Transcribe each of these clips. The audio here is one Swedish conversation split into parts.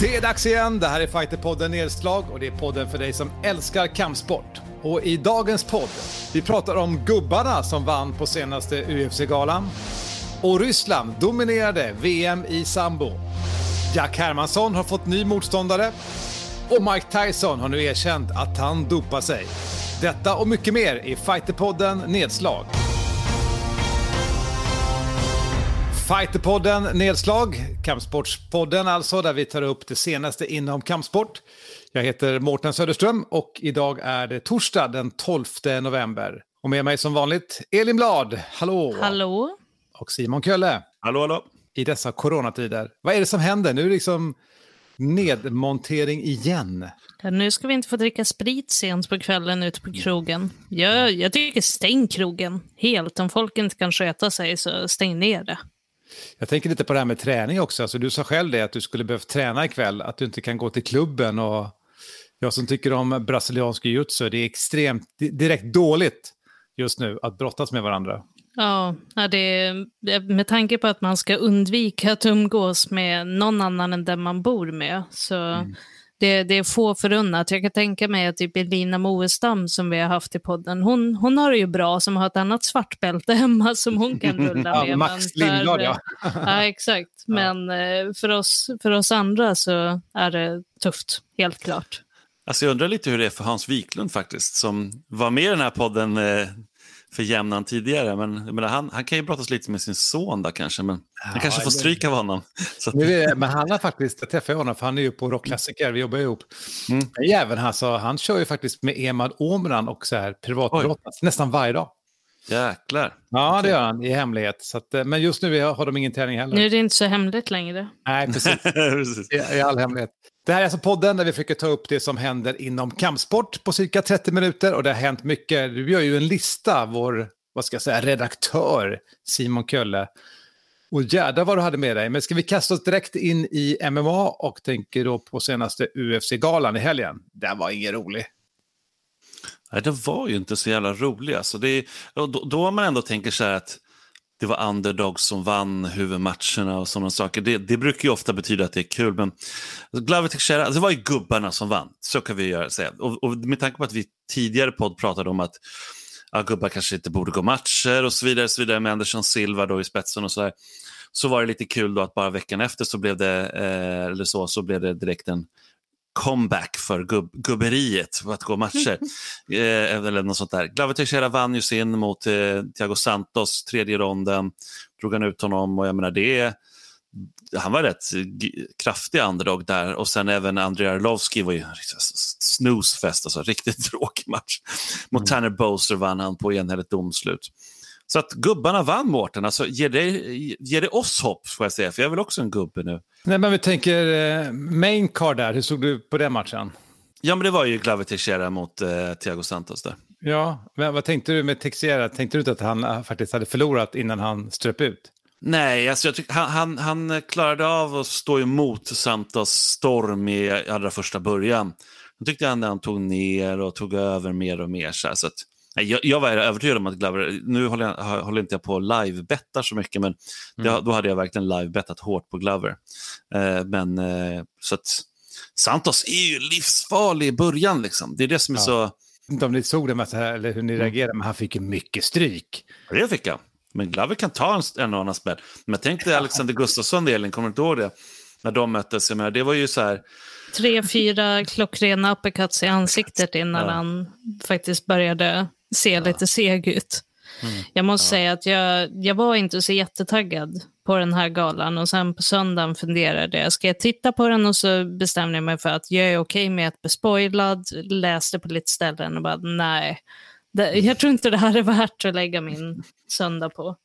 Det är dags igen. Det här är Fighterpodden Nedslag och det är podden för dig som älskar kampsport. Och i dagens podd, vi pratar om gubbarna som vann på senaste UFC-galan. Och Ryssland dominerade VM i sambo. Jack Hermansson har fått ny motståndare. Och Mike Tyson har nu erkänt att han dopar sig. Detta och mycket mer i Fighterpodden Nedslag. Fighterpodden Nedslag, kampsportspodden alltså, där vi tar upp det senaste inom kampsport. Jag heter Mårten Söderström och idag är det torsdag den 12 november. Och med mig som vanligt Elin Blad, hallå! Hallå! Och Simon Kölle. Hallå, hallå! I dessa coronatider. Vad är det som händer? Nu är det liksom nedmontering igen. Ja, nu ska vi inte få dricka sprit sent på kvällen ute på krogen. Jag, jag tycker stäng krogen helt. Om folk inte kan sköta sig så stäng ner det. Jag tänker lite på det här med träning också. Alltså, du sa själv det att du skulle behövt träna ikväll, att du inte kan gå till klubben. Och jag som tycker om brasiliansk jiu-jitsu, det är extremt direkt dåligt just nu att brottas med varandra. Ja, det, med tanke på att man ska undvika att umgås med någon annan än den man bor med. Så mm. Det, det, är få förunnat. Jag kan tänka mig att typ Elina Moestam som vi har haft i podden, hon, hon har det ju bra som har ett annat svartbälte hemma som hon kan rulla med. ja, Max Lindblad ja. ja, exakt. Men ja. Eh, för, oss, för oss andra så är det tufft, helt klart. Alltså jag undrar lite hur det är för Hans Wiklund faktiskt, som var med i den här podden eh, för jämnan tidigare. Men menar, han, han kan ju brottas lite med sin son där kanske, men ja, han kanske får stryk av honom. Så. Nu, men han har faktiskt, jag träffade honom för han är ju på rockklassiker, vi jobbar ihop. Mm. Även alltså, han kör ju faktiskt med Emad Omran och så här privatbrottas nästan varje dag. Jäklar. Ja, okay. det gör han i hemlighet. Så att, eh, men just nu har de ingen träning heller. Nu är det inte så hemligt längre. Nej, precis. precis. I, I all hemlighet. Det här är alltså podden där vi försöker ta upp det som händer inom kampsport på cirka 30 minuter och det har hänt mycket. Du gör ju en lista, vår vad ska jag säga, redaktör Simon Kölle. Och jädrar vad du hade med dig. Men ska vi kasta oss direkt in i MMA och tänker då på senaste UFC-galan i helgen. Den var ingen rolig. Nej, det var ju inte så jävla rolig. Alltså det, då, då man ändå tänker så här att det var underdogs som vann huvudmatcherna och sådana saker. Det, det brukar ju ofta betyda att det är kul. Men Glover Teixeira, alltså det var ju gubbarna som vann. Så kan vi göra, säga. Och, och med tanke på att vi tidigare podd pratade om att ja, gubbar kanske inte borde gå matcher och så vidare, så vidare med Andersson Silva då i spetsen och så där. Så var det lite kul då att bara veckan efter så blev det, eh, eller så, så blev det direkt en comeback för gubb, gubberiet för att gå matcher. eh, eller något sånt där. Glover Teixeira vann ju sin mot eh, Thiago Santos, tredje ronden, drog han ut honom och jag menar det han var rätt kraftig underdog där och sen även Andrei Arlovski var ju snoozefest, alltså riktigt tråkig match. Mot mm. Tanner Bowser vann han på enhälligt domslut. Så att gubbarna vann Mårten, alltså ger det, ger det oss hopp får jag säga, för jag är väl också en gubbe nu. Nej men vi tänker eh, main card där, hur såg du på den matchen? Ja men det var ju Glover Teixeira mot eh, Thiago Santos där. Ja, men vad tänkte du med Teixeira? Tänkte du inte att han eh, faktiskt hade förlorat innan han ströp ut? Nej, alltså jag han, han, han, klarade av att stå emot Santos storm i allra första början. Jag tyckte han, han tog ner och tog över mer och mer. Så att, jag, jag, var övertygad om att Glover, nu håller, jag, håller inte jag på live-bettar så mycket, men mm. det, då hade jag verkligen live-bettat hårt på Glover. Eh, men eh, så att Santos är ju livsfarlig i början, liksom. det är det som är ja. så... Inte om ni såg det, med eller hur ni mm. reagerade, men han fick ju mycket stryk. Det fick han. Men Glover kan ta en, en annan spel. Men tänk dig Alexander Gustafsson, Elin, kommer du inte ihåg det? När de möttes, jag menar, det var ju så här... Tre, fyra klockrena uppercuts i ansiktet innan ja. han faktiskt började se ja. lite seg ut. Mm. Jag måste ja. säga att jag, jag var inte så jättetaggad på den här galan och sen på söndagen funderade jag, ska jag titta på den och så bestämde jag mig för att jag är okej okay med att bli spoilad, läste på lite ställen och bara nej, det, jag tror inte det här är värt att lägga min söndag på.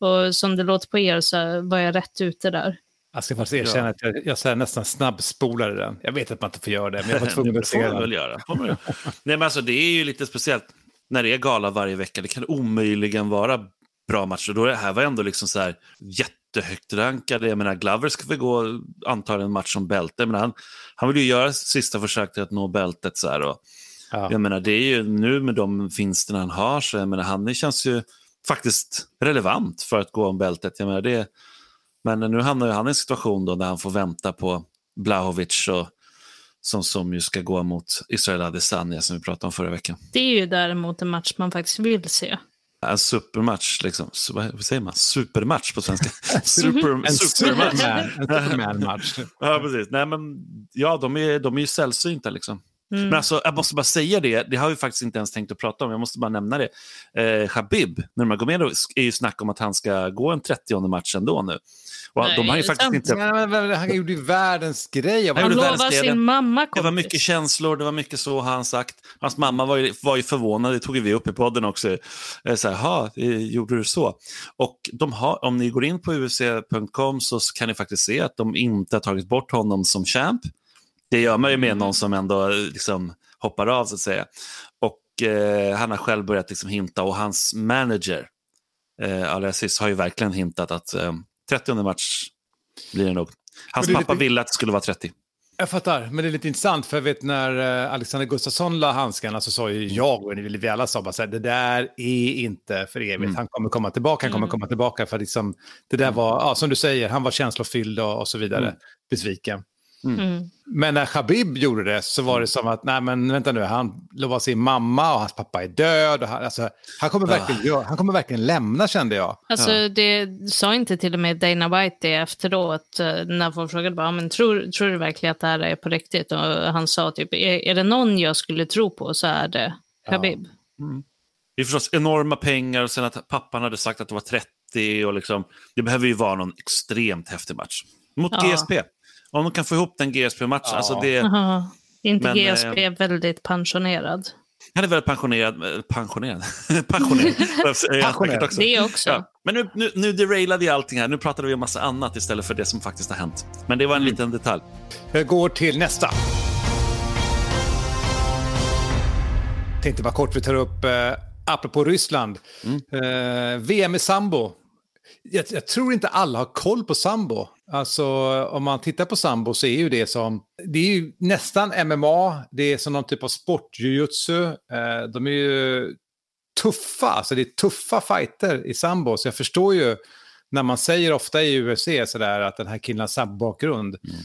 Och som det låter på er så var jag rätt ute där. Jag ska faktiskt erkänna att jag, jag så nästan snabbspolade den. Jag vet att man inte får göra det, men jag var tvungen att se den. Väl göra. Nej, men alltså, det är ju lite speciellt när det är gala varje vecka. Det kan omöjligen vara bra matcher. Då är det här var ändå liksom så här jättehögt rankade. Jag menar, Glover ska väl gå antagligen en match som bälte, men han, han vill ju göra sista försök till att nå bältet. Så här, och Ja. Jag menar, det är ju nu med de vinsterna han har, så jag menar, han känns ju faktiskt relevant för att gå om bältet. Jag menar, det, men nu hamnar han i en situation då där han får vänta på Blahovic och som, som ju ska gå mot Israel Adesanya som vi pratade om förra veckan. Det är ju däremot en match man faktiskt vill se. En supermatch, liksom. vad säger man? Supermatch på svenska. Super, en supermatch. Superman-match. ja, precis. Nej, men, ja, de är, de är ju sällsynta. Liksom. Mm. Men alltså, jag måste bara säga det, det har vi faktiskt inte ens tänkt att prata om, jag måste bara nämna det. Eh, Habib Nurmagomedov är ju snack om att han ska gå en 30 match ändå nu. Och Nej, de har ju faktiskt inte... Ja, han gjorde ju världens grej. Han, han lovade sin mamma kompis. Det var mycket känslor, det var mycket så har han sagt. Hans mamma var ju, var ju förvånad, det tog vi upp i podden också. Eh, så här, gjorde du så? Och de har, om ni går in på UFC.com så kan ni faktiskt se att de inte har tagit bort honom som champ. Det gör man ju med någon som ändå liksom hoppar av så att säga. Och eh, han har själv börjat liksom hinta och hans manager, eh, Alessis, har ju verkligen hintat att eh, 30 match blir det nog. Hans pappa lite... ville att det skulle vara 30. Jag fattar, men det är lite intressant för jag vet när eh, Alexander Gustafsson la handskarna så sa ju jag och vi alla sa bara så här, det där är inte för evigt, mm. han kommer komma tillbaka, han kommer mm. komma tillbaka för liksom, det där var, ja, som du säger, han var känslofylld och, och så vidare, mm. besviken. Mm. mm. Men när Khabib gjorde det så var det som att, nej men vänta nu, han lovade sin mamma och hans pappa är död. Och han, alltså, han, kommer verkligen, uh. han kommer verkligen lämna kände jag. Alltså ja. det sa inte till och med Dana White det efteråt eh, när folk frågade bara, men tror, tror du verkligen att det här är på riktigt? Och han sa typ, är, är det någon jag skulle tro på så är det Khabib. Ja. Mm. Det är förstås enorma pengar och sen att pappan hade sagt att det var 30 och liksom, det behöver ju vara någon extremt häftig match. Mot ja. GSP. Om de kan få ihop den GSP-matchen. Ja. Alltså det, Aha. Inte men, GSP eh, väldigt pensionerad? Han är väldigt pensionerad. Eh, pensionerad? pensionerad. pensionerad. Också. Det också. Ja. Men nu, nu, nu derailade vi allting här. Nu pratade vi om massa annat istället för det som faktiskt har hänt. Men det var en mm. liten detalj. Jag går till nästa. Tänkte bara kort vi tar upp, eh, apropå Ryssland, mm. eh, VM i sambo jag, jag, tror inte alla har koll på sambo. Alltså om man tittar på sambo så är ju det som, det är ju nästan MMA, det är som någon typ av sportjujutsu. Eh, de är ju tuffa, alltså det är tuffa fighter i sambo. Så jag förstår ju när man säger ofta i UFC sådär att den här killen har sambo-bakgrund. Mm.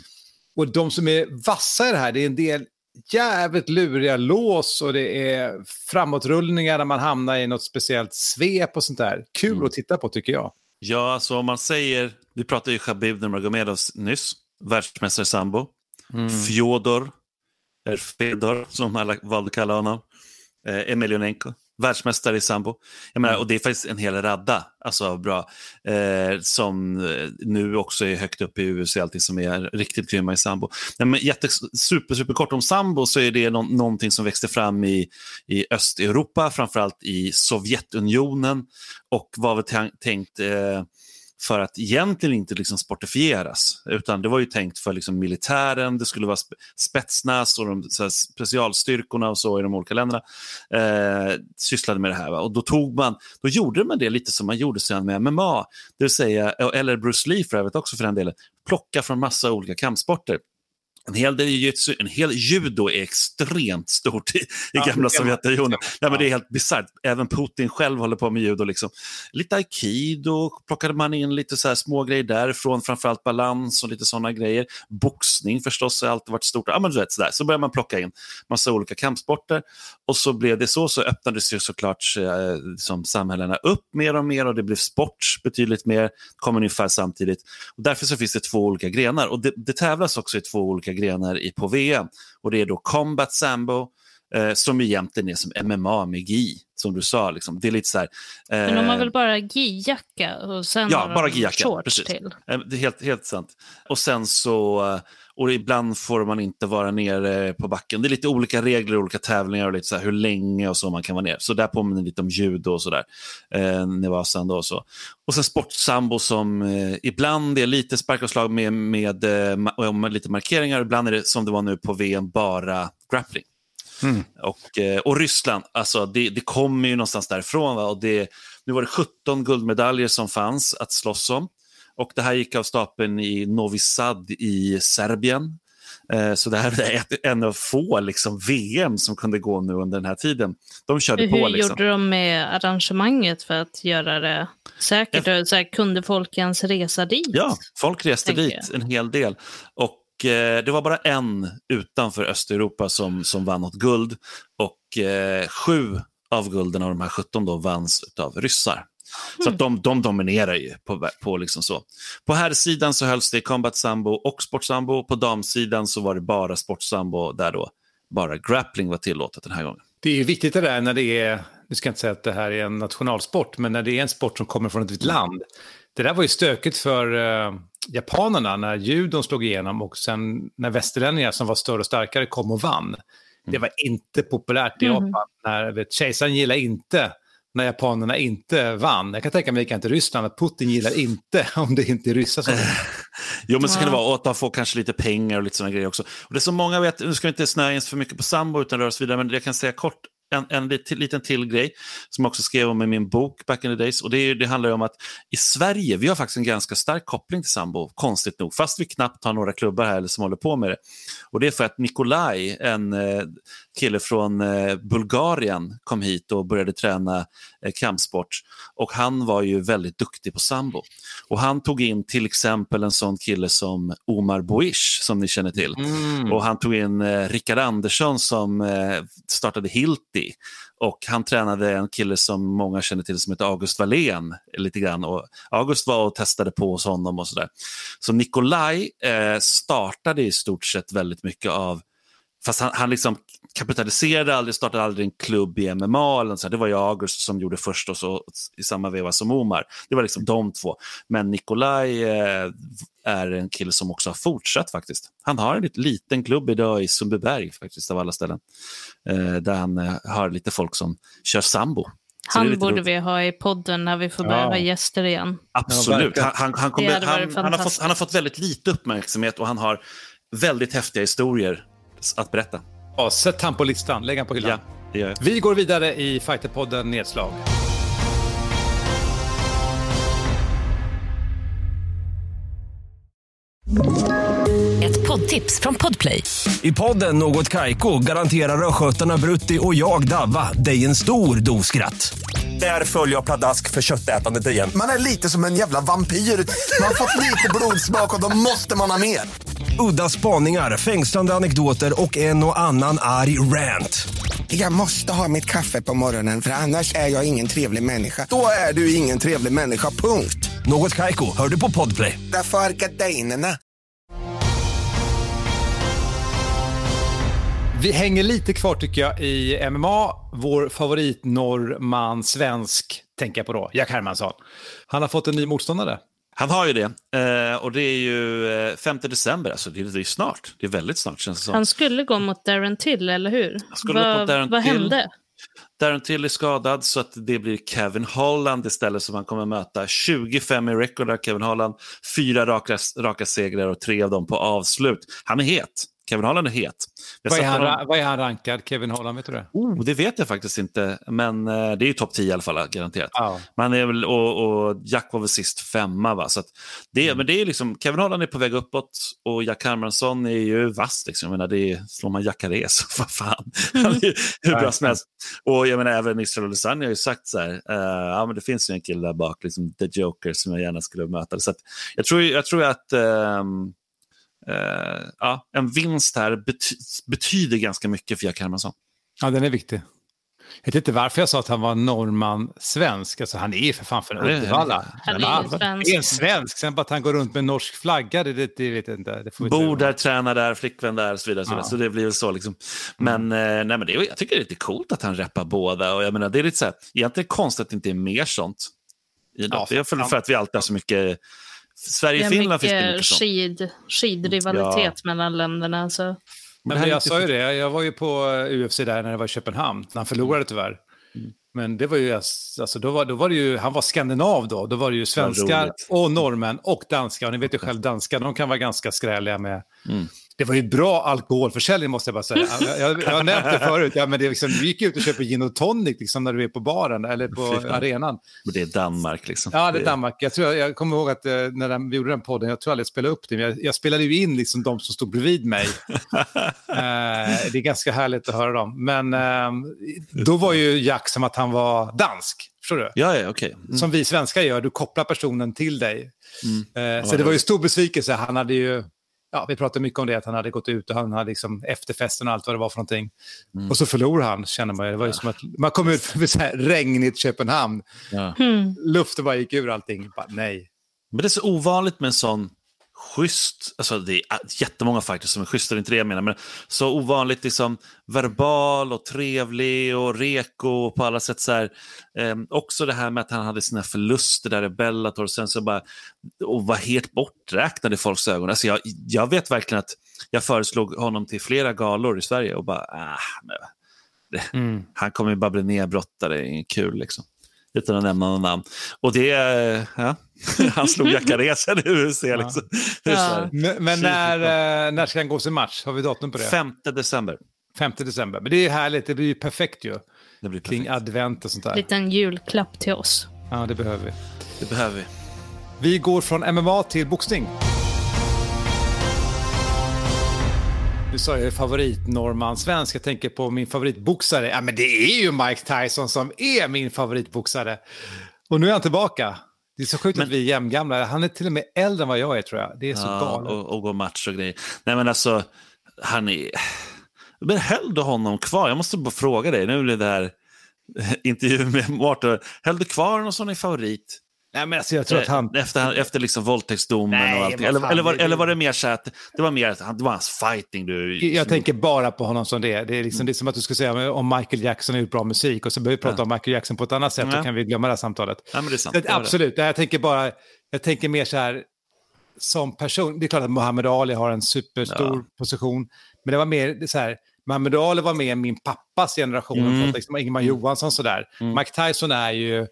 Och de som är vassa i det här, det är en del jävligt luriga lås och det är framåtrullningar när man hamnar i något speciellt svep och sånt där. Kul mm. att titta på tycker jag. Ja, alltså om man säger, vi pratade ju Khabib Nurmagomedov nyss, världsmästare sambo. Mm. Fjodor, eller Fedor som alla valde att kalla honom. Eh, Emelianenko, världsmästare i sambo. Jag menar, mm. Och det är faktiskt en hel radda alltså, bra, eh, som eh, nu också är högt upp i USA, allting som är riktigt grymma i sambo. Nej, men jätte, super, super kort om sambo så är det no någonting som växte fram i, i Östeuropa, framförallt i Sovjetunionen och var väl tänkt eh, för att egentligen inte liksom sportifieras, utan det var ju tänkt för liksom militären, det skulle vara Spetsnaz och de här, specialstyrkorna och så i de olika länderna eh, sysslade med det här. Va? Och då, tog man, då gjorde man det lite som man gjorde sen med MMA, det vill säga, eh, eller Bruce Lee för övrigt också för den delen, plocka från massa olika kampsporter. En hel del jujutsu, en hel judo är extremt stort i, i ja, gamla Sovjetunionen. Ja, men det är helt bisarrt. Även Putin själv håller på med judo. Liksom. Lite aikido plockade man in lite så små grejer därifrån, framförallt balans och lite sådana grejer. Boxning förstås har alltid varit stort. Ja, men du vet, så, där. så började man plocka in massa olika kampsporter och så blev det så, så öppnades ju såklart eh, liksom, samhällena upp mer och mer och det blev sport betydligt mer, kom ungefär samtidigt. Och därför så finns det två olika grenar och det, det tävlas också i två olika grenar i, på VM. Och det är då Combat Sambo, eh, som egentligen är som MMA med gi, som du sa. Liksom. Det är lite så här, eh, Men de har väl bara gi-jacka och sen ja, bara de shorts precis. till? Eh, det är helt, helt sant. Och sen så eh, och ibland får man inte vara nere på backen. Det är lite olika regler, olika tävlingar och lite så hur länge och så man kan vara nere. Så där påminner lite om judo och sådär. Eh, Nevasan då och så. Och sen sportsambo som eh, ibland är lite spark och slag med, med, eh, med lite markeringar. Ibland är det som det var nu på VM, bara grappling. Mm. Och, eh, och Ryssland, alltså det, det kommer ju någonstans därifrån. Va? Och det, nu var det 17 guldmedaljer som fanns att slåss om. Och det här gick av stapeln i Novi Sad i Serbien. Eh, så det här är ett, en av få liksom, VM som kunde gå nu under den här tiden. De körde Hur på. Hur liksom. gjorde de med arrangemanget för att göra det säkert? Ja. Så här, kunde folk ens resa dit? Ja, folk reste dit en hel del. Och Och eh, det var bara en utanför Östeuropa som, som vann något guld. Och eh, sju av gulden av de här 17 då vanns av ryssar. Så att de, de dominerar ju på, på liksom så. På herrsidan så hölls det combat sambo och sportsambo. På damsidan så var det bara sportsambo där då bara grappling var tillåtet den här gången. Det är ju viktigt det där när det är, nu ska jag inte säga att det här är en nationalsport, men när det är en sport som kommer från ett vitt land. Det där var ju stökigt för uh, japanerna när judon slog igenom och sen när västerlänningar som var större och starkare kom och vann. Det var inte populärt i Japan. När, vet, kejsaren gillar inte när japanerna inte vann. Jag kan tänka mig likadant i Ryssland, att Putin gillar inte om det inte är ryssar som Jo, men så kan det vara. Och att de får kanske lite pengar och lite sådana grejer också. Och det som många vet, nu ska vi inte snöa in för mycket på sambo utan röra oss vidare, men jag kan säga kort en, en liten, liten till grej som jag också skrev om i min bok Back in the days. Och det, det handlar om att i Sverige, vi har faktiskt en ganska stark koppling till sambo, konstigt nog, fast vi knappt har några klubbar här som håller på med det. Och det är för att Nikolaj, en eh, kille från eh, Bulgarien, kom hit och började träna kampsport. Och han var ju väldigt duktig på sambo. Och han tog in till exempel en sån kille som Omar Boish, som ni känner till. Mm. Och han tog in eh, Rickard Andersson som eh, startade Hilti. Och han tränade en kille som många känner till som heter August Wallén. Lite grann. Och August var och testade på hos honom och sådär. Så Nikolaj eh, startade i stort sett väldigt mycket av Fast han, han liksom kapitaliserade aldrig, startade aldrig en klubb i MMA. Eller så. Det var ju August som gjorde först och så i samma veva som Omar. Det var liksom de två. Men Nikolaj eh, är en kille som också har fortsatt faktiskt. Han har en liten klubb idag i Sundbyberg faktiskt av alla ställen. Eh, där han eh, har lite folk som kör sambo. Så Han borde roligt. vi ha i podden när vi får börja Ja. ha gäster igen. Absolut. Han, han, han, kommer, han, han, har fått, han har fått väldigt lite uppmärksamhet och han har väldigt häftiga historier att berätta. Ja, sätt han på listan, lägg han på hyllan. Ja, det gör jag. Vi går vidare i Fighterpodden Nedslag. Ett poddtips från Podplay. I podden Något Kaiko garanterar östgötarna Brutti och jag, Davva, dig en stor dos skratt. Där följer jag pladask för köttätandet igen. Man är lite som en jävla vampyr. Man har fått lite blodsmak och då måste man ha mer. Udda spaningar, fängslande anekdoter och en och annan arg rant. Jag måste ha mitt kaffe på morgonen för annars är jag ingen trevlig människa. Då är du ingen trevlig människa, punkt. Något Kaiko, hör du på Podplay. Därför är gardinerna. Vi hänger lite kvar tycker jag i MMA. Vår favorit norrman, svensk, tänker jag på då, Jack Hermansson. Han har fått en ny motståndare. Han har ju det. Eh, och det är ju eh, 5 december, alltså det är, det är snart. Det är väldigt snart känns det som. Han skulle gå mot Darren Till, eller hur? skulle gå vad, mot Darren vad Till. hände? Darren Till är skadad så att det blir Kevin Holland istället som han kommer möta. 25 i record har Kevin Holland, fyra raka, raka segrar och tre av dem på avslut. Han är het. Kevin Holland är het. Vad är, han, vad är han rankad, Kevin Holland? Vet du det? Oh, det vet jag faktiskt inte, men eh, det är ju topp 10 i alla fall, garanterat. Ja. Man är väl, och, och Jack var väl sist femma, va? Så det, Men det är liksom, Kevin Holland är på väg uppåt och Jack Hermansson är ju vass. Liksom. Jag menar, det är, slår man Jacare så vad fan, han är ju hur bra som helst. Och jag menar, även Israel Adesanya har ju sagt så här, eh, ja men det finns ju en kille där bak, liksom, The Joker, som jag gärna skulle möta. Så att, jag, tror, jag tror att ehm, eh, ja, en vinst här bety betyder ganska mycket för Jack Hermansson. ja, den är viktig. Jag vet inte varför jag sa att han var norrman-svensk. Alltså, han är för fan från det är- Uddevalla. Han är. Det är en svensk. Sen bara att han går runt med norsk flagga, det, det, det vet jag inte. Det får Bor där, tränar där, flickvän där och så vidare. Ja. så det blir väl så. Liksom. Men, eh, nej, men det, är- jag tycker det är lite coolt att han reppar båda. Och jag menar, det är lite så här, egentligen konstigt att det inte är mer sånt. idrott. Ja, det är för, för att vi alltid har så mycket... Sverige-Finland finns det mycket skid, skidrivalitet mellan länderna. Så. Men, är jag sa ju det, jag var ju på UFC där när det var i Köpenhamn. Han förlorade tyvärr. Men det var ju, alltså, då var, då var det ju, han var skandinav då. Då var det ju svenskar och norrmän och danskar. Och ni vet ju själv, danskar, de kan vara ganska skräliga med... Mm. Det var ju bra alkoholförsäljning måste jag bara säga. Jag, jag, jag har nämnt det förut. Ja, men det är liksom, du gick ut och köper gin och tonic liksom, när du är på baren eller på arenan. Men det är Danmark. Liksom. Ja, det är Danmark. Jag, tror, jag kommer ihåg att eh, när vi gjorde den podden, jag tror aldrig jag spelade upp det, men jag, jag spelade ju in liksom de som stod bredvid mig. eh, det är ganska härligt att höra dem. Men eh, då var ju Jack som att han var dansk. Förstår du? Ja, ja, okej. Mm. Som vi svenskar gör, du kopplar personen till dig. Eh, så det var ju stor besvikelse. Han hade ju... ja, vi pratade mycket om det, att han hade gått ut och han hade liksom efterfesten och allt vad det var för någonting. Mm. Och så förlorade han, känner man. Det var ju som att man kom ut för så här regnigt Köpenhamn. Ja. Mm. Luften bara gick ur allting. Bara, nej. Men det är så ovanligt med en sån schysst, alltså det är jättemånga fighters som är schyssta, det är inte det jag menar, men så ovanligt liksom verbal och trevlig och reko och på alla sätt så här. Eh, också det här med att han hade sina förluster där i Bellator och sen så bara, och var helt borträknad i folks ögon. Alltså jag, jag vet verkligen att jag föreslog honom till flera galor i Sverige och bara, ah, nej, mm. han kommer ju bara bli nedbrottad, det är kul liksom utan att nämna någon namn. Och det, ja, han slog Jacaresen i UFC. Liksom. Ja. Men, men när, eh, när ska han gå sin match? Har vi datum på det? 5 december. 5 december. Men det är härligt, det blir ju perfekt ju. Det blir perfekt. Kring advent och sånt där. Liten julklapp till oss. Ja, det behöver vi. Det behöver vi. Vi går från MMA till boxning. Du sa ju favorit svensk. Jag tänker på min favoritboxare. Ja, men det är ju Mike Tyson som är min favoritboxare. Och nu är han tillbaka. Det är så sjukt att vi är jämngamla. Han är till och med äldre än vad jag är tror jag. Det är så ja, galet. Och, och går match och grejer. Nej men alltså, han är... Men höll du honom kvar? Jag måste bara fråga dig. Nu blir det här intervju med Martin. Höll du kvar någon sån i favorit? Nej, men alltså jag tror att han... Efter, efter liksom våldtäktsdomen Nej, och allting. Eller, eller, var, eller var det mer så att det var mer det var hans fighting du... Jag tänker bara på honom som det. Det är, liksom, mm. det är som att du skulle säga om Michael Jackson har gjort bra musik och så behöver vi prata ja. om Michael Jackson på ett annat sätt, ja. då kan vi glömma det här samtalet. Ja, men det är sant. Det, absolut, det. jag tänker bara, jag tänker mer så här som person. Det är klart att Muhammad Ali har en superstor ja. position, men det var mer så här, Muhammad Ali var med min pappas generation, mm. liksom Ingemar mm. Johansson sådär. Mm. Mike Tyson är ju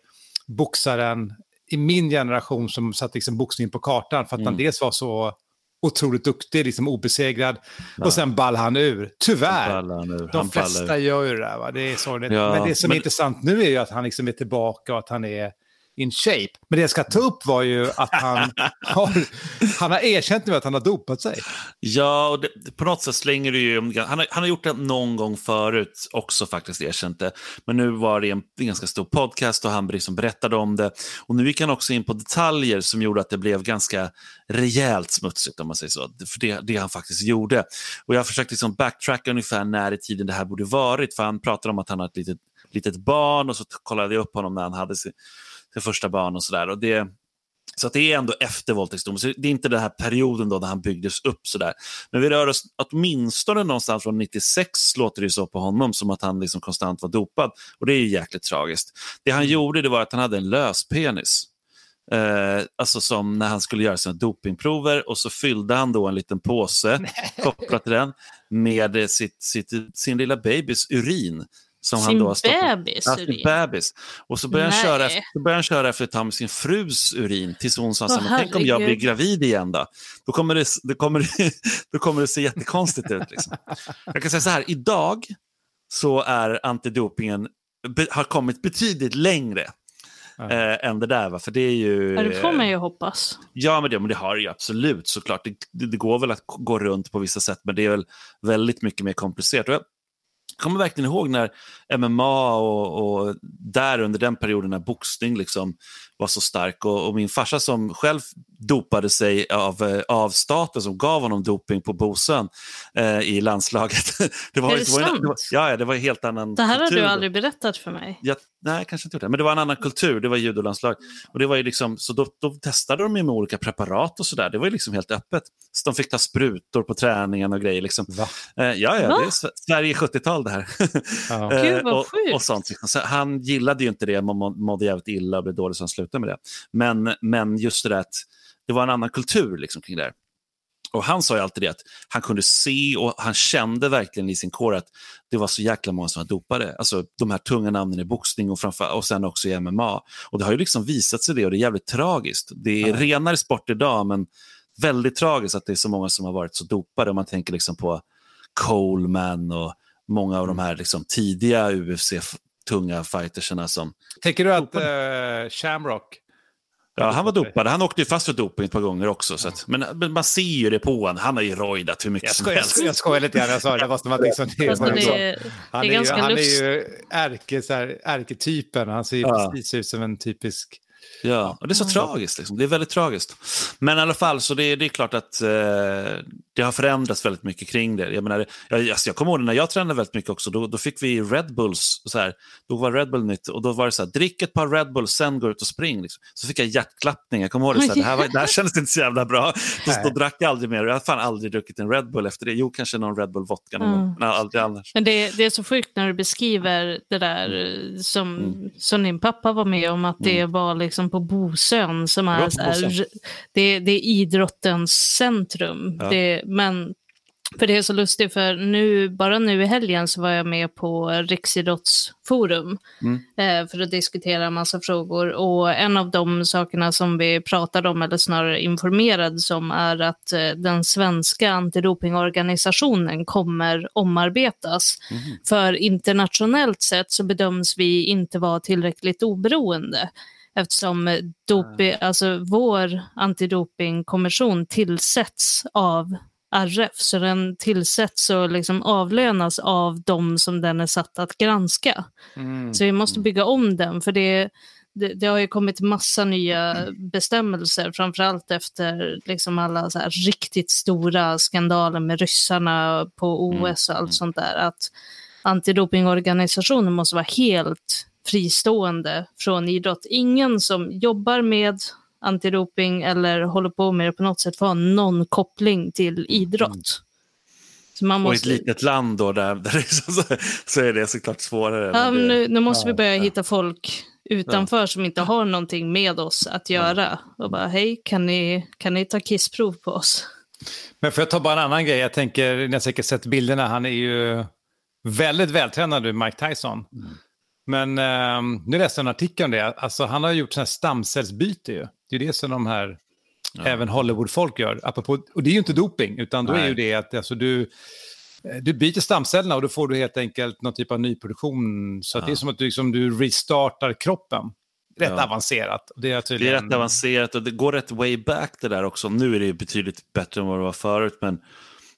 boxaren i min generation som satte liksom boxningen på kartan för att mm. han dels var så otroligt duktig, liksom obesegrad. Ja. Och sen ball han ur. Tyvärr. Han ur. De han flesta gör ju det där. Va? Det är sorgligt. Ja, men det som men... är intressant nu är ju att han liksom är tillbaka och att han är in shape. Men det jag ska ta upp var ju att han har, han har erkänt nu att han har dopat sig. Ja, och det, på något sätt slänger det ju... Han har, han har gjort det någon gång förut också faktiskt erkänt det. Men nu var det en, en ganska stor podcast och han liksom berättade om det. Och nu gick han också in på detaljer som gjorde att det blev ganska rejält smutsigt om man säger så. För det, det han faktiskt gjorde. Och jag har försökt liksom backtracka ungefär när i tiden det här borde varit. För han pratade om att han har ett litet, litet barn och så kollade jag upp honom när han hade sin till första barn och sådär. Det, så att det är ändå efter våldtäktsdomen, så det är inte den här perioden då när han byggdes upp. sådär. Men vi rör oss åtminstone någonstans från 96, låter det så på honom, som att han liksom konstant var dopad. Och det är ju jäkligt tragiskt. Det han mm. gjorde det var att han hade en löspenis. Eh, alltså som när han skulle göra sina dopingprover och så fyllde han då en liten påse kopplat till den med sitt, sitt, sin lilla babys urin som sin han då har bebis? Ja, sin bebis. Och så började, han köra, så började han köra efter ett tag med sin frus urin tills hon sa, oh, tänk om jag blir gravid igen då? Då kommer det, då kommer det, då kommer det se jättekonstigt ut. Liksom. Jag kan säga så här, idag så är antidopingen har kommit betydligt längre ja. äh, än det där. Va? För det är ju... Ja, det får man ju hoppas. Ja, men det, men det har det ju absolut såklart. Det, det, det, går väl att gå runt på vissa sätt, men det är väl väldigt mycket mer komplicerat. Och jag jag kommer verkligen ihåg när MMA och, och, där under den perioden när boxning liksom var så stark och, och, min farsa som själv dopade sig av, eh, av staten som gav honom doping på Bosön eh, i landslaget. det var, är det, det, var, sant? Det var, ja, det var en helt annan Det här kultur. har du aldrig berättat för mig. Ja, nej, kanske inte gjort det. Men det var en annan kultur, det var judolandslag. Och det var ju liksom, så då, då testade de med olika preparat och sådär. Det var ju liksom helt öppet. Så de fick ta sprutor på träningen och grejer. Liksom. Eh, ja, ja, Va? det är Sverige 70-tal det här. Ja. Gud, vad och, och sånt. Liksom. Så han gillade ju inte det, man mådde jävligt illa och blev dålig så han slutade med det. Men, men just det där att det var en annan kultur liksom, kring det här. Och han sa ju alltid det att han kunde se och han kände verkligen i sin kår att det var så jäkla många som var dopade. Alltså de här tunga namnen i boxning och, framför, och sen också i MMA. Och det har ju liksom visat sig det och det är jävligt tragiskt. Det är ja. renare sport idag men väldigt tragiskt att det är så många som har varit så dopade. Om man tänker liksom på Coleman och många av de mm. här liksom tidiga UFC-tunga fightersarna som... Tänker du att uh, Shamrock Ja, han var dopad. Han åkte ju fast för doping ett par gånger också. Så att, men, men, man ser ju det på honom. Han har ju rojdat hur mycket jag som helst. Jag, skojar lite grann. Jag sa det. Måste man liksom, det, alltså, det, han, är ju, han är ju ärke, så här, ärketypen. Han ser ju ja. precis ut som en typisk Ja, och det är så tragiskt. Liksom. Det är väldigt tragiskt. Men i alla fall, så det, det är klart att eh, det har förändrats väldigt mycket kring det. Jag, menar, jag, alltså, jag kommer ihåg när jag tränade väldigt mycket också, då, då fick vi Red Bulls, så här, då var Red Bull nytt och då var det så här, drick ett par Red Bulls, sen gå ut och spring. Liksom. Så fick jag hjärtklappning, jag kommer ihåg det, så här, det, här var, det här kändes inte så jävla bra. Så, då drack jag aldrig mer, jag har fan aldrig druckit en Red Bull efter det. Jo, kanske någon Red Bull vodka någon Mm. gång, men aldrig annars. Men det, det är så sjukt när du beskriver det där eh, som, Mm. som din pappa var med om, att det var liksom på Bosön som är, så här, det, det är idrottens centrum. Ja. Det, men för det är så lustigt, för nu, bara nu i helgen så var jag med på Riksidrottsforum Mm. eh, för att diskutera en massa frågor. Och en av de sakerna som vi pratade om, eller snarare informerades om, är att eh, den svenska antidopingorganisationen kommer omarbetas. För internationellt sett så bedöms vi inte vara tillräckligt oberoende. Eftersom eh, dopi, alltså vår antidopingkommission tillsätts av RF, så den tillsätts och liksom avlönas av de som den är satt att granska. Så vi måste bygga om den, för det, det, det har ju kommit massa nya bestämmelser, framförallt efter liksom alla så riktigt stora skandaler med ryssarna på OS och allt sånt där. Att antidopingorganisationen måste vara helt fristående från idrott. Ingen som jobbar med antidoping eller håller på med det på något sätt får ha någon koppling till idrott. Så man Och i ett måste... litet land då, där, där det är så, så, är det såklart svårare. Ja, det, nu, nu måste vi börja hitta folk utanför som inte har någonting med oss att göra. Och bara, hej, kan ni, kan ni ta kissprov på oss? Men får jag ta bara en annan grej? Jag tänker, ni har säkert sett bilderna, han är ju väldigt vältränad nu, Mike Tyson. Men ehm, nu läste jag en artikel om det, alltså han har gjort sådana här stamcellsbyte ju. Det är det som de här, även Hollywood-folk gör. Apropå, och det är ju inte doping, utan då är Nej. ju det att alltså, du, eh, du byter stamcellerna och då får du helt enkelt någon typ av nyproduktion. Så att det är som att du, liksom, du restartar kroppen. Rätt Ja. avancerat. Det är, det är tydligen... rätt avancerat och det går rätt way back det där också. Nu är det betydligt bättre än vad det var förut, men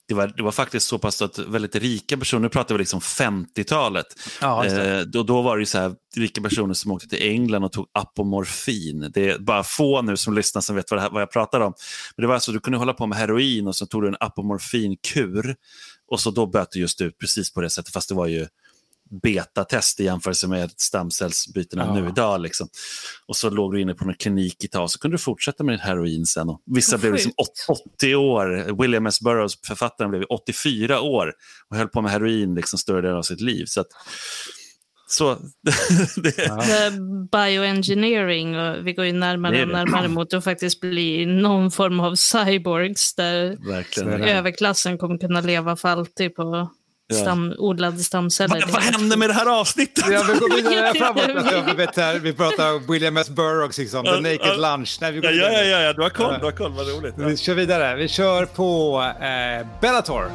det var, det var faktiskt så pass att väldigt rika personer, nu pratar vi liksom 50-talet, Ja, eh, då, då var det ju så här rika personer som åkte till England och tog apomorfin. Det är bara få nu som lyssnar som vet vad, här, vad jag pratar om. Men det var alltså, du kunde hålla på med heroin och så tog du en apomorfinkur och så då böt det just ut precis på det sättet, fast det var ju betatest i jämförelse med stamcellsbytena Ja. nu idag. Liksom. Och så låg du inne på någon klinik ett tag och så kunde du fortsätta med din heroin sen. Och vissa Vad blev liksom sjukt. 80 år. William S. Burroughs, författaren, blev 84 år och höll på med heroin liksom större delen av sitt liv. Så, att, så det, Eh, Bioengineering, och vi går ju närmare är och närmare mot att faktiskt bli någon form av cyborgs där verkligen. Överklassen kommer kunna leva för alltid på Ja. Stam, odlade stamceller. Vad, vad hände med det här avsnittet? Ja, vi går vidare framåt. Vet här, vi pratar William S. Burroughs, liksom, The Naked. Lunch. Nej, vi, går Ja, ja, ja, ja, du har koll, du har koll, vad roligt. vi kör vidare. Vi kör på eh, Bellator.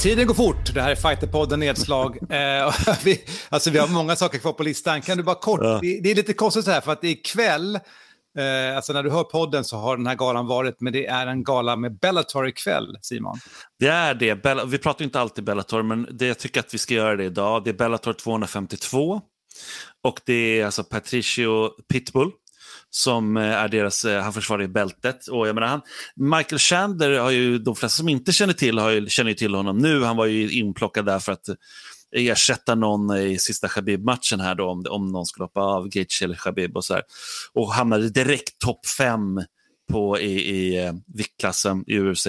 Tiden går fort. Det här är Fighterpodden Nedslag. Eh, vi, alltså, vi har många saker kvar på listan. Kan du bara kort... Ja. Det, det är lite konstigt så här, för att ikväll, eh, alltså när du hör podden så har den här galan varit, men det är en gala med Bellator ikväll, Simon. Det är det. Bell vi pratar ju inte alltid Bellator, men det, jag tycker att vi ska göra det idag. Det är Bellator 252 och det är alltså Patricio Pitbull som eh, är deras, eh, han försvarar bältet. Och jag menar, han, Michael Chandler har ju, de flesta som inte känner till, har ju, känner ju till honom nu. Han var ju inplockad där för att ersätta någon i sista Khabib-matchen här då, om, om någon skulle hoppa av Gaethje eller Khabib och så här. Och hamnade direkt topp fem på, i, i eh, viktklassen i UFC.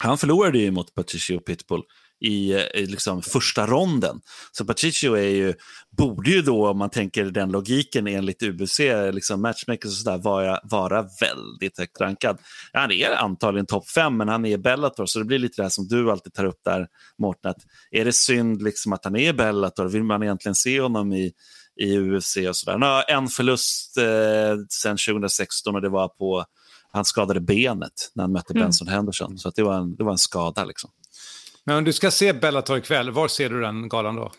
Han förlorade ju mot Patricio Pitbull i, i liksom första ronden. Så Patricio är ju, borde ju då, om man tänker den logiken enligt UBC, liksom matchmakers och sådär, vara, vara väldigt högt rankad. Han är antagligen topp fem, men han är Bellator, så det blir lite det här som du alltid tar upp där, Mårten, att är det synd liksom att han är Bellator? Vill man egentligen se honom i, i UFC och sådär? Han har en förlust eh, sedan 2016 och det var på han skadade benet när han mötte Mm. Benson Henderson. Så att det, var en, det var en skada. Liksom. Men om du ska se Bellator ikväll, var ser du den galan då?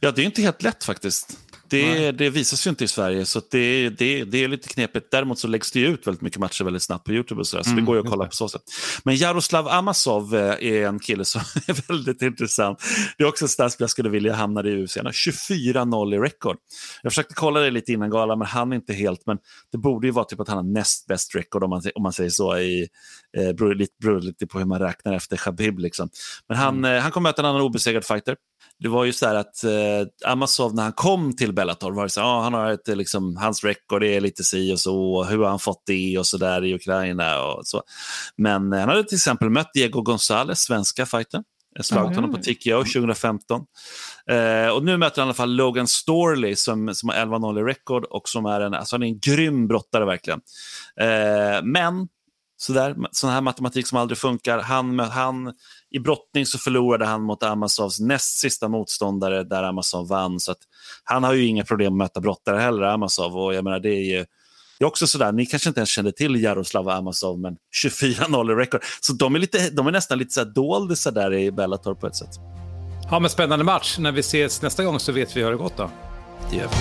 Ja, det är inte helt lätt faktiskt. Det, det visas ju inte i Sverige, så det, det, det är lite knepigt. Däremot så läggs det ut väldigt mycket matcher väldigt snabbt på YouTube, och så, där, så det Mm, går ju att kolla det. på så sätt. Men Jaroslav Amazov eh, är en kille som är väldigt intressant. Det är också en stats jag skulle vilja hamna i UFC. Han har 24-0 i record. Jag försökte kolla det lite innan galan, men han är inte helt. Men det borde ju vara typ att han har näst bäst record, om man, om man säger så. I, eh, beror, lite, beror lite på hur man räknar efter Khabib. Liksom. Men han, eh, han kommer möta en annan obesegrad fighter. Det var ju så här att eh, Amazov när han kom till Bellator var det så ah, han har ett, eh, liksom, hans record är lite si och så, hur har han fått det och så där i Ukraina och så. Men eh, han hade till exempel mött Diego González, svenska fighten. Slagit honom på TKO 2015. Eh, och nu möter han i alla fall Logan Storley som, som har 11-0 i record och som är en, alltså han är en grym brottare verkligen. Eh, men sådär, sån här matematik som aldrig funkar. Han, han, I brottning så förlorade han mot Amazovs näst sista motståndare där Amazov vann. Så han har ju inga problem att möta brottare heller, Amazov. Och jag menar, det är ju det är också sådär, ni kanske inte ens kände till Jaroslav Amazov, men 24-0 i record. Så de är, lite, de är nästan lite doldisar där i Bellator på ett sätt. Ja, men spännande match. När vi ses nästa gång så vet vi hur det gått då. Det gör vi.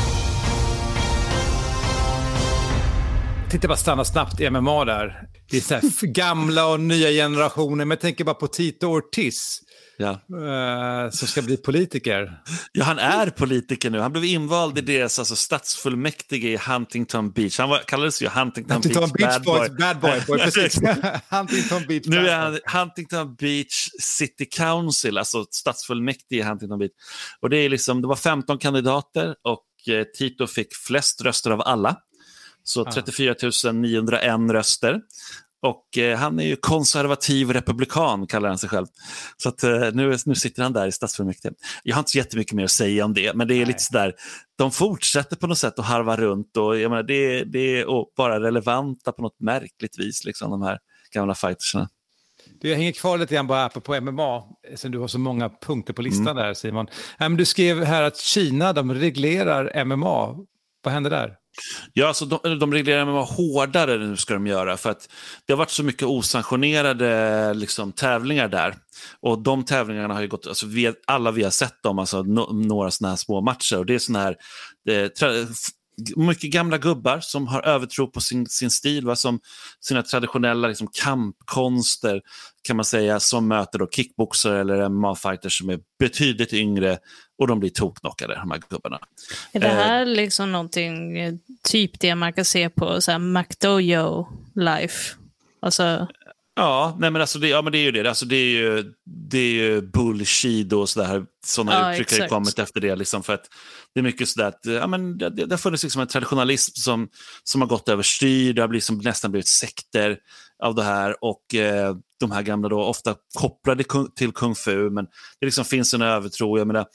Tänkte bara stanna snabbt i MMA där. Det är så här gamla och nya generationer, men jag tänker bara på Tito Ortiz Ja. eh, som ska bli politiker. Ja, han är politiker nu. Han blev invald i deras alltså, stadsfullmäktige i Huntington Beach. Han var, kallades ju Huntington, Huntington Beach, Bad Boys, Boy. bad boy, boy precis. Huntington Beach. Nu bad är han Huntington Beach City Council, alltså stadsfullmäktige i Huntington Beach. Och det, är liksom, det var 15 kandidater och eh, Tito fick flest röster av alla. Så 34 901 röster. Och eh, han är ju konservativ republikan, kallar han sig själv. Så att, eh, nu, nu sitter han där i stadsfullmäktige. Jag har inte så jättemycket mer att säga om det, men det är lite sådär, de fortsätter på något sätt att harva runt och jag menar, det, det är bara relevanta på något märkligt vis, liksom, de här gamla fightersna. Du, jag hänger kvar lite grann bara på MMA, sen du har så många punkter på listan där Simon. Nej, men du skrev här att Kina, de reglerar MMA. Vad händer där? Ja, alltså de, de reglerar MMA hårdare nu ska de göra för att det har varit så mycket osanktionerade liksom, tävlingar där. Och de tävlingarna har ju gått, alltså, vi, alla vi har sett dem, alltså, no, några sådana här små matcher. Och det är sådana här, eh, tra, mycket gamla gubbar som har övertro på sin, sin stil, va? som sina traditionella liksom, kampkonster kan man säga, som möter då kickboxare eller MMA-fighters som är betydligt yngre och de blir toknockade, de här gubbarna. Är det Eh. här liksom någonting, eh, typ det man kan se på så här McDojo Life? Alltså, Ja, nej men alltså det, ja, men det är ju det. Alltså det, är ju, det är ju bullshit och sådär. Sådana Ja, uttryck har kommit efter det. Liksom, för att det är mycket sådär att ja, men det, det har funnits liksom en traditionalism som, som har gått överstyr. Det har liksom nästan blivit sekter av det här. Och eh, de här gamla då, ofta kopplade till kung fu. Men det liksom finns en övertro. Jag, menar,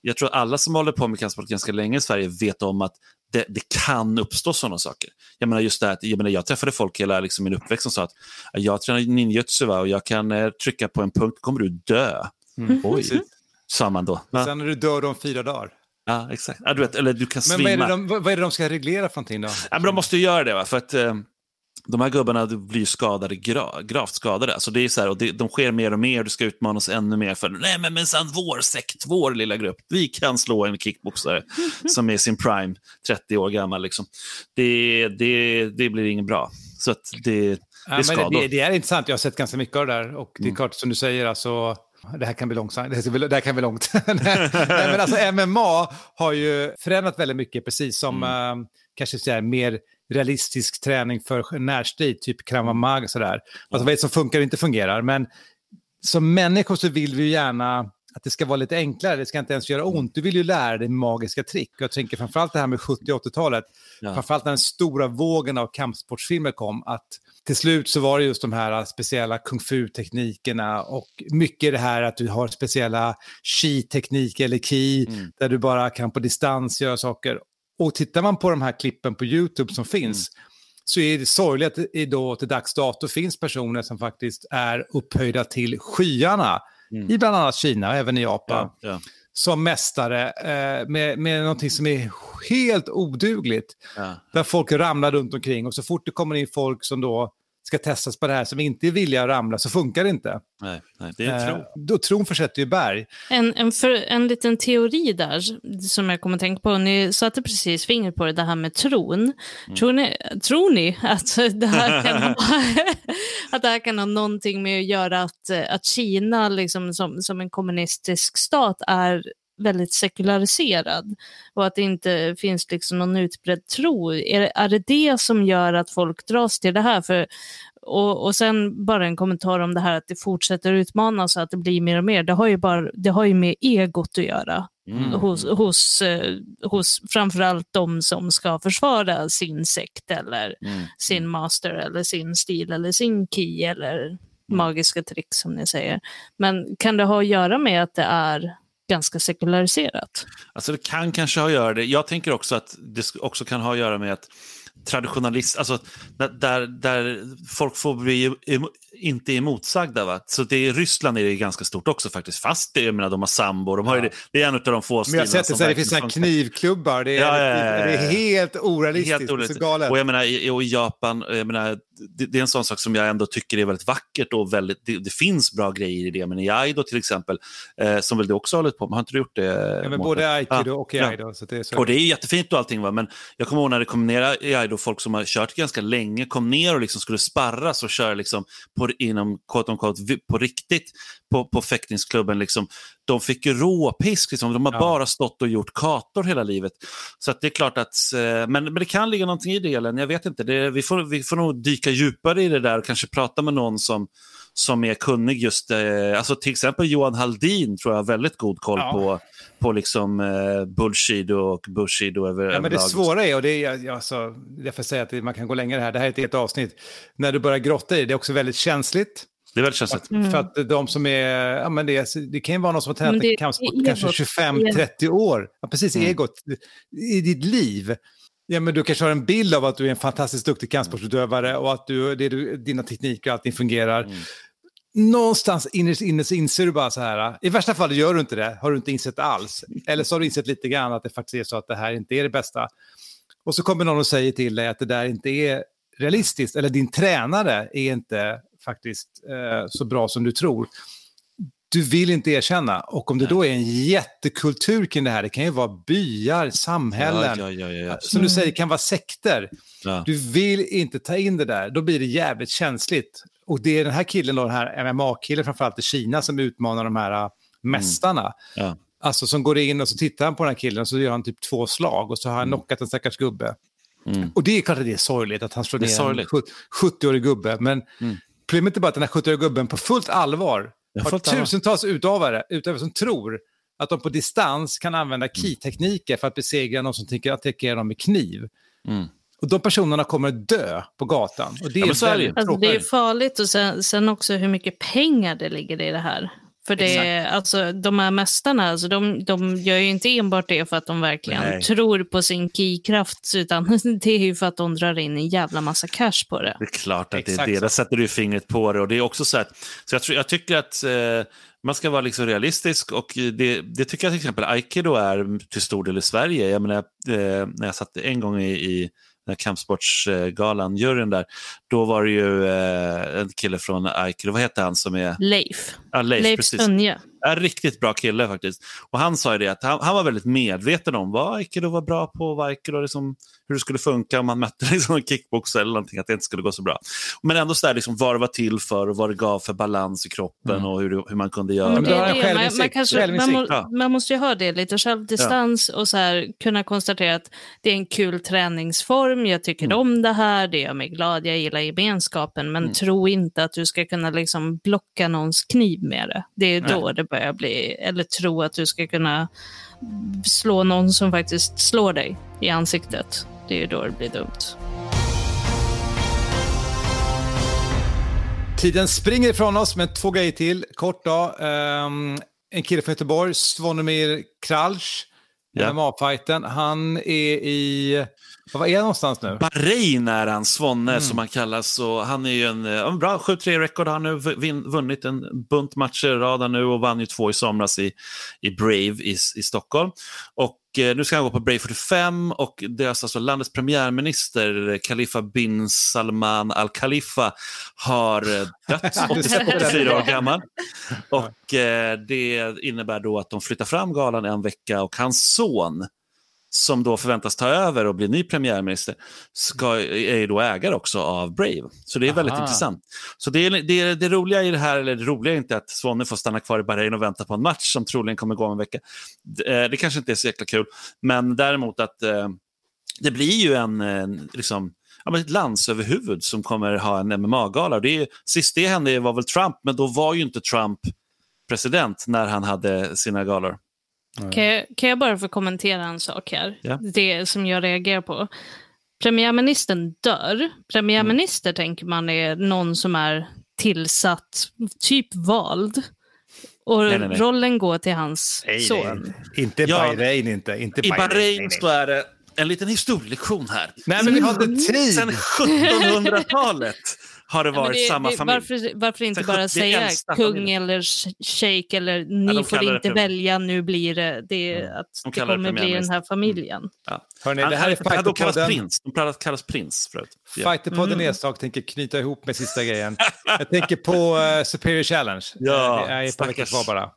jag tror alla som håller på med kampsport ganska länge i Sverige vet om att det, det kan uppstå sådana saker. Jag menar just det här, att, jag, menar, jag träffade folk hela liksom, min uppväxt som sa att jag tränar ninjutsu va, och jag kan eh, trycka på en punkt, kommer du dö. Oj, sa man då. Va? Sen är du död om fyra dagar. Ja, exakt. Ja, du vet, eller du kan Men svimma. vad är, det de, vad vad är det de ska reglera för någonting då? Ja, men de måste ju göra det, va? för att eh, de här gubbarna blir skadade, gra, gravt skadade. Alltså det är så här, och det, de sker mer och mer, du ska utmanas ännu mer. för Nej men minsann, vår sekt, vår lilla grupp, vi kan slå en kickboxare som är sin prime, 30 år gammal. Liksom. Det, det, det blir inget bra. Så att det, det Ja, är skador. det, det, det är intressant, jag har sett ganska mycket av det där. Och Mm. det är klart som du säger, alltså, det här kan bli långsamt. Det här kan bli långt. Nej, men alltså MMA har ju förändrat väldigt mycket, precis som Mm. eh, kanske så här, mer realistisk träning för närstrid, typ krav maga och sådär. Alltså vad är det som funkar och inte fungerar. Men som människor så vill vi gärna att det ska vara lite enklare, det ska inte ens göra ont. Du vill ju lära dig magiska trick. Jag tänker framförallt det här med 70 80-talet, Ja. framförallt när den stora vågen av kampsportsfilmer kom, att till slut så var det just de här speciella kung fu-teknikerna och mycket det här att du har speciella chi-tekniker eller ki, Mm. där du bara kan på distans göra saker. Och tittar man på de här klippen på YouTube som finns, Mm. så är det sorgligt att det då till dags dato finns personer som faktiskt är upphöjda till skyarna, Mm. i bland annat Kina och även i Japan, ja, ja, som mästare eh, med, med någonting som är helt odugligt. ja. Där folk ramlar runt omkring och så fort det kommer in folk som då ska testas på det här som inte är villiga att ramla så funkar det inte. Nej, nej det är tro. Eh, då tron försätter ju berg. En, en, för, en liten teori där som jag kommer att tänka på. Ni satte precis fingret på det, det här med tron. Mm. Tror, ni, tror ni att det, här kan ha, att det här kan ha någonting med att göra att, att Kina liksom som, som en kommunistisk stat är väldigt sekulariserad och att det inte finns liksom någon utbredd tro. Är, är det det som gör att folk dras till det här? För, och, och sen bara en kommentar om det här att det fortsätter utmanas och att det blir mer och mer. Det har ju, bara, det har ju med egot att göra. Mm. Hos, hos, eh, hos framförallt de som ska försvara sin sekt eller mm. sin master eller sin stil eller sin key eller mm. magiska trick som ni säger. Men kan det ha att göra med att det är ganska sekulariserat. Alltså det kan kanske ha att göra det. Jag tänker också att det också kan ha att göra med att traditionalist, alltså där, där folk får bli inte emotsagda. Va? Så det i Ryssland är det ganska stort också faktiskt, fast det, jag menar, de har sambo, de har ja. det, det, är en av de få Men jag har sett det, det finns knivklubbar, det är, ja, ja, det är helt orealistiskt, helt orealistiskt. galet. Och jag menar, i, och i Japan, jag menar, det, det, är en sån sak som jag ändå tycker är väldigt vackert och väldigt, det, det finns bra grejer i det. Men i Aido till exempel, eh, som väl du också har hållit på med, har inte du gjort det? Ja, men både Aikido och i Aido. Så det är så. Och det är jättefint och allting, va? men jag kommer ihåg när det kom ner i Aido, folk som har kört ganska länge kom ner och liksom skulle sparras och köra liksom på, inom quote on quote, på riktigt på, på fäktningsklubben. Liksom, de fick ju råpisk, liksom. de har ja. bara stått och gjort kator hela livet. Så det är klart att, eh, men, men det kan ligga någonting i det, Ellen. jag vet inte. Det, vi, får, vi får nog dyka djupare i det där och kanske prata med någon som, som är kunnig just, eh, alltså till exempel Johan Haldin tror jag har väldigt god koll ja. på, på liksom eh, bullshit och bushido över, ja, men Det svåra är, och det är, alltså, jag får säga att man kan gå längre här, det här är ett helt avsnitt, när du börjar grotta i det, det är också väldigt känsligt. Det är väldigt känsligt. Mm. För att de som är, ja men det, det kan ju vara någon som har tränat i kampsport kanske 25-30 år. Ja, precis, mm. egot i ditt liv. Ja, men du kanske har en bild av att du är en fantastiskt duktig kampsportsutövare och att du, det du, dina tekniker och allting fungerar. Mm. Någonstans innerst inne så inser du bara så här, i värsta fall gör du inte det, har du inte insett alls. Eller så har du insett lite grann att det faktiskt är så att det här inte är det bästa. Och så kommer någon och säger till dig att det där inte är realistiskt, eller din tränare är inte faktiskt eh, så bra som du tror. Du vill inte erkänna. Och om det då är en jättekultur kring det här, det kan ju vara byar, samhällen, ja, ja, ja, som du säger kan vara sekter. Du vill inte ta in det där, då blir det jävligt känsligt. Och det är den här killen, då, den här MMA-killen framförallt i Kina, som utmanar de här uh, mästarna. Mm. Alltså som går in och så tittar han på den här killen och så gör han typ två slag och så har han mm. knockat en stackars gubbe. Mm. Och det är klart att det är sorgligt att han slår ner en 70-årig gubbe. Men mm. Problemet är bara att den här 70-åriga gubben på fullt allvar har tusentals utövare, utövare som tror att de på distans kan använda mm. key-tekniker för att besegra någon som tänker attackera dem med kniv. Mm. Och de personerna kommer dö på gatan. Och det, är, ja, väldigt alltså, det är farligt och sen, sen, också hur mycket pengar det ligger i det här. För det, alltså, de här mästarna, alltså, de, de gör ju inte enbart det för att de verkligen Nej. tror på sin keykraft, utan det är ju för att de drar in en jävla massa cash på det. Det är klart att Exakt det är det. Där sätter du fingret på det. Och det är också så, att, så jag, tror, jag tycker att eh, man ska vara liksom realistisk och det, det, tycker jag till exempel Aikido är till stor del i Sverige. Jag menar, eh, när jag satt en gång i, i den här kampsportsgalan, juryn där, då var det ju eh, en kille från Aikido, vad heter han som är... Leif. Ja, Leif, Leif Sönje. En riktigt bra kille faktiskt. Och han sa ju det att han, han var väldigt medveten om vad aikido var bra på, vad aikido liksom, hur det skulle funka om man mötte liksom en kickboxare eller någonting, att det inte skulle gå så bra. Men ändå så där, liksom, vad det var till för och vad det gav för balans i kroppen mm. och hur, hur man kunde göra. Det det. Man, man, kanske, man, må, ja. man, måste ju ha det, lite självdistans ja. och så här, kunna konstatera att det är en kul träningsform, jag tycker mm. om det här, det gör mig glad, jag gillar gemenskapen, men mm. tro inte att du ska kunna liksom blocka någons kniv med det. Det är då Nej. det börjar bli, eller tro att du ska kunna slå någon som faktiskt slår dig i ansiktet. Det är ju då det blir dumt. Tiden springer ifrån oss, men två grejer till. Kort då. Um, en kille från Göteborg, Svonomir Kralj, yeah. MMA-fighten. Han är i var är han någonstans nu? Bahrain är han, Svonne mm. som han kallas. Och han är ju en, en bra 7-3 rekord, han har nu vunnit en bunt matcher i rad nu och vann ju två i somras i, i Brave i, i Stockholm. Och nu ska han gå på Brave 45 och deras, alltså, landets premiärminister Khalifa bin Salman al Khalifa har eh, dött, 84 år gammal. Och eh, det innebär då att de flyttar fram galan en vecka och hans son som då förväntas ta över och bli ny premiärminister, ska, är ju då ägare också av Brave. Så det är väldigt intressant. Så det, är, det, det roliga i det här, eller det roliga är inte att Svonne får stanna kvar i Bahrain och vänta på en match som troligen kommer gå om en vecka. Det, eh, det kanske inte är så jäkla kul, men däremot att eh, det blir ju en, en liksom, ja, ett landsöverhuvud som kommer ha en MMA-gala. Det sist det hände var väl Trump, men då var ju inte Trump president när han hade sina galor. Kan jag, kan jag bara få kommentera en sak här? Ja. Det som jag reagerar på. Premiärministern dör. Premiärminister tänker man är någon som är tillsatt, typ vald. Och Nej, nej, nej. rollen går till hans Nej, son. nej, inte Ja. Bahrain inte. inte I Bahrain, så är det en liten historielektion här. Nej, men vi har inte tid. Sedan 1700-talet har det Ja, varit det- samma det- familj. Varför, varför inte Sen bara 71 säga kung familjen. eller shejk eller ni de får inte välja, nu blir det, det är att De det kommer bli den här familjen. Ja. Hörrni, det här är han, de kallas Fighterpodden. prins. De kallas prins förut. Ja. Fighterpodden Nedslag tänker knyta ihop med sista grejen. Jag tänker på eh, Superior Challenge. Ja, Eh, det är ett par veckor kvar bara.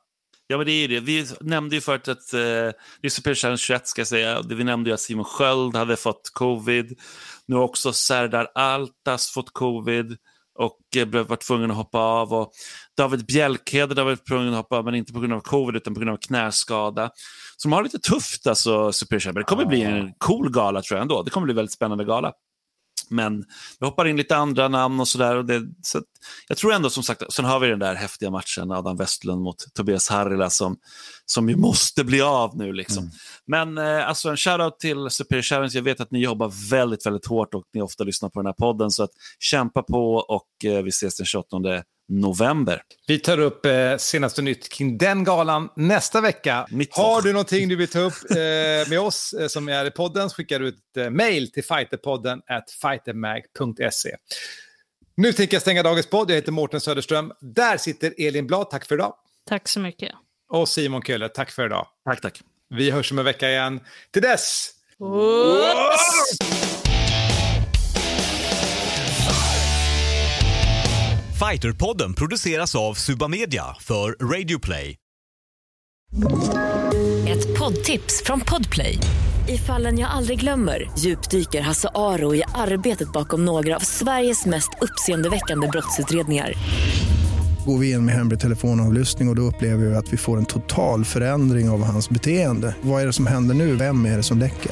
Ja, men det är ju det. Vi nämnde ju förut att uh, det är Super Challenge 21 ska jag säga. Vi nämnde ju att Simon Sköld hade fått covid. Nu har också Serdar Altas fått covid och uh, varit tvungen att hoppa av. Och David Bjälkhed har varit tvungen att hoppa av, men inte på grund av covid utan på grund av knäskada. Så de har lite tufft alltså, Super. Det kommer bli en cool gala tror jag ändå. Det kommer bli en väldigt spännande gala. Men vi hoppar in lite andra namn och sådär. Så att jag tror ändå som sagt, sen har vi den där häftiga matchen Adam Westlund mot Tobias Harila som, som ju måste bli av nu. Liksom. Men eh, alltså en shoutout till Superior Challenge. Jag vet att ni jobbar väldigt, väldigt hårt och ni ofta lyssnar på den här podden. Så att kämpa på och eh, vi ses den 28 november. Vi tar upp eh, senaste nytt kring den galan nästa vecka. Mitt Har du någonting du vill ta upp eh, med oss eh, som är i podden så skickar du ett eh, mail till fighterpodden at fightermag.se. Nu tänker jag stänga dagens podd. Jag heter Mårten Söderström. Där sitter Elin Blad. Tack för idag. Tack så mycket. Och Simon Kölle. Tack för idag. Tack, tack. Vi hörs om en vecka igen. Till dess! Fighterpodden produceras av Suba Media för Radio Play. Ett poddtips från Podplay. I fallen jag aldrig glömmer djupdyker Hasse Aro i arbetet bakom några av Sveriges mest uppseendeväckande brottsutredningar. Går vi in med hemlig telefonavlyssning och, och då upplever vi att vi får en total förändring av hans beteende. Vad är det som händer nu? Vem är det som läcker?